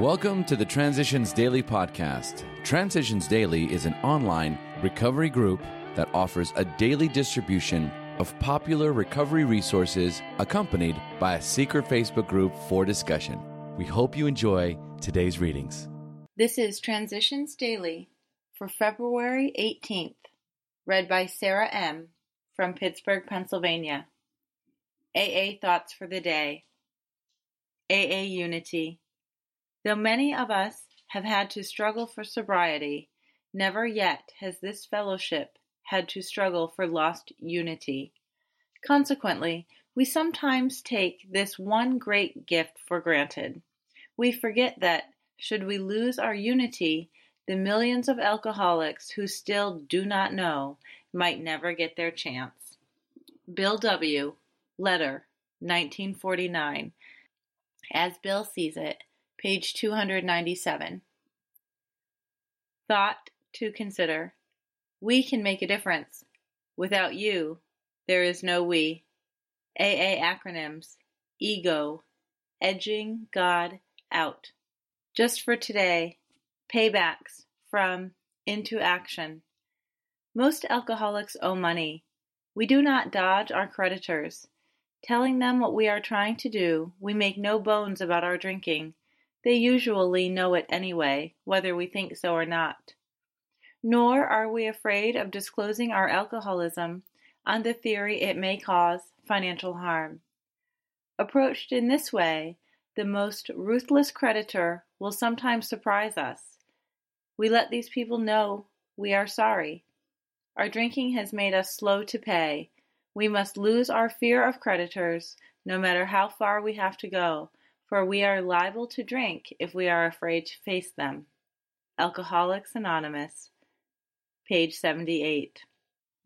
Welcome to the Transitions Daily podcast. Transitions Daily is an online recovery group that offers a daily distribution of popular recovery resources accompanied by a secret Facebook group for discussion. We hope you enjoy today's readings. This is Transitions Daily for February 18th, read by Sarah M. from Pittsburgh, Pennsylvania. AA Thoughts for the Day AA Unity Though many of us have had to struggle for sobriety, never yet has this fellowship had to struggle for lost unity. Consequently, we sometimes take this one great gift for granted. We forget that, should we lose our unity, the millions of alcoholics who still do not know might never get their chance. Bill W., Letter, 1949. As Bill sees it, page 297. Thought to consider. We can make a difference. Without you, there is no we. AA acronyms. Ego. Edging God out. Just for today, paybacks from into action. Most alcoholics owe money. We do not dodge our creditors. Telling them what we are trying to do, we make no bones about our drinking. They usually know it anyway, whether we think so or not. Nor are we afraid of disclosing our alcoholism on the theory it may cause financial harm. Approached in this way, the most ruthless creditor will sometimes surprise us. We let these people know we are sorry. Our drinking has made us slow to pay. We must lose our fear of creditors, no matter how far we have to go, for we are liable to drink if we are afraid to face them. Alcoholics Anonymous, page 78.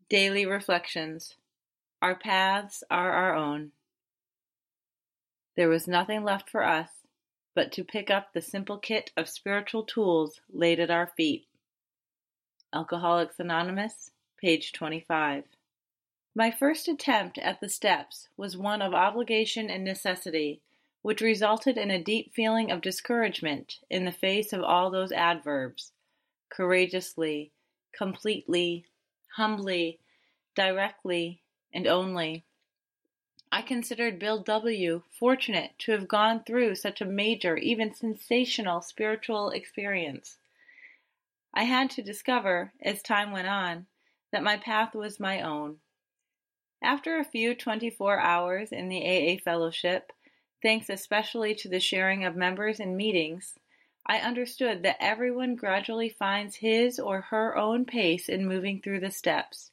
Daily Reflections Our paths are our own. There was nothing left for us but to pick up the simple kit of spiritual tools laid at our feet. Alcoholics Anonymous, page 25. My first attempt at the steps was one of obligation and necessity which resulted in a deep feeling of discouragement in the face of all those adverbs courageously, completely, humbly, directly, and only. I considered Bill W. fortunate to have gone through such a major, even sensational spiritual experience. I had to discover, as time went on, that my path was my own. After a few 24 hours in the AA fellowship, Thanks especially to the sharing of members in meetings, I understood that everyone gradually finds his or her own pace in moving through the steps.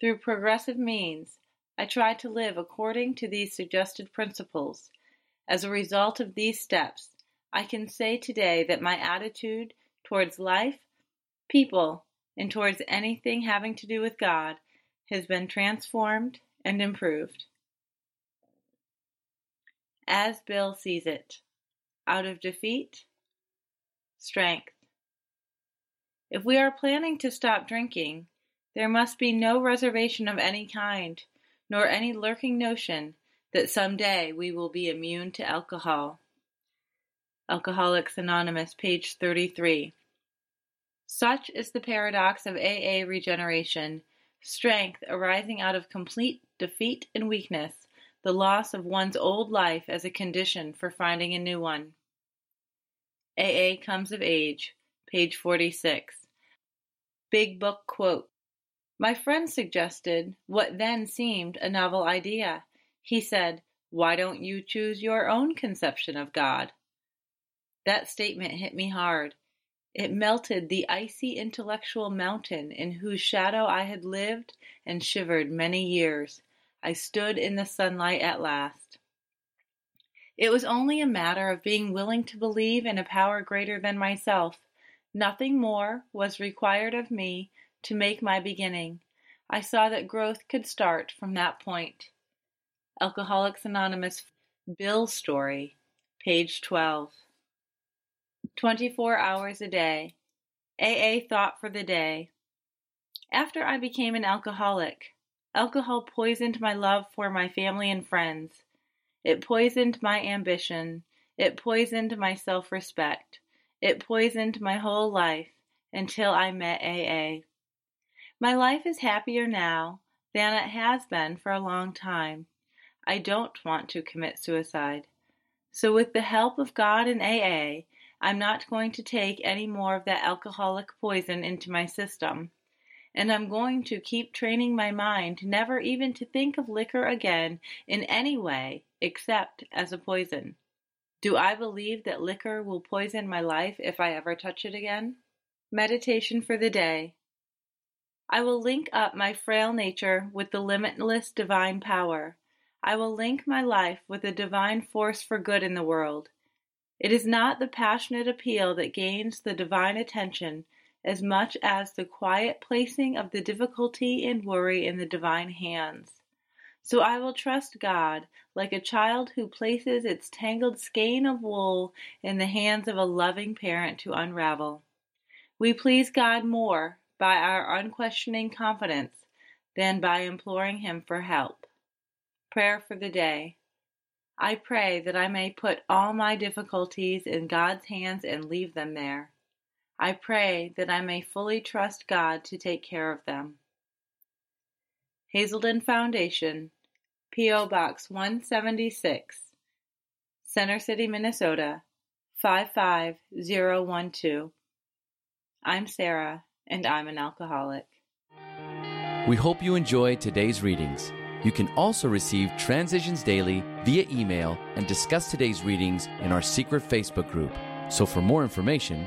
Through progressive means, I tried to live according to these suggested principles. As a result of these steps, I can say today that my attitude towards life, people, and towards anything having to do with God has been transformed and improved as Bill sees it. Out of defeat, strength. If we are planning to stop drinking, there must be no reservation of any kind, nor any lurking notion that some day we will be immune to alcohol. Alcoholics Anonymous, page 33. Such is the paradox of AA regeneration, strength arising out of complete defeat and weakness, the loss of one's old life as a condition for finding a new one. AA Comes of Age, page 46. Big Book Quote My friend suggested what then seemed a novel idea. He said, Why don't you choose your own conception of God? That statement hit me hard. It melted the icy intellectual mountain in whose shadow I had lived and shivered many years. I stood in the sunlight at last. It was only a matter of being willing to believe in a power greater than myself. Nothing more was required of me to make my beginning. I saw that growth could start from that point. Alcoholics Anonymous Bill Story, page 12. 24 hours a day. AA Thought for the Day. After I became an alcoholic, Alcohol poisoned my love for my family and friends. It poisoned my ambition. It poisoned my self respect. It poisoned my whole life until I met AA. My life is happier now than it has been for a long time. I don't want to commit suicide. So, with the help of God and AA, I'm not going to take any more of that alcoholic poison into my system. And I'm going to keep training my mind never even to think of liquor again in any way except as a poison. Do I believe that liquor will poison my life if I ever touch it again? Meditation for the day. I will link up my frail nature with the limitless divine power. I will link my life with the divine force for good in the world. It is not the passionate appeal that gains the divine attention as much as the quiet placing of the difficulty and worry in the divine hands. So I will trust God like a child who places its tangled skein of wool in the hands of a loving parent to unravel. We please God more by our unquestioning confidence than by imploring Him for help. Prayer for the day. I pray that I may put all my difficulties in God's hands and leave them there. I pray that I may fully trust God to take care of them. Hazelden Foundation, P.O. Box 176, Center City, Minnesota 55012. I'm Sarah, and I'm an alcoholic. We hope you enjoy today's readings. You can also receive Transitions Daily via email and discuss today's readings in our secret Facebook group. So for more information,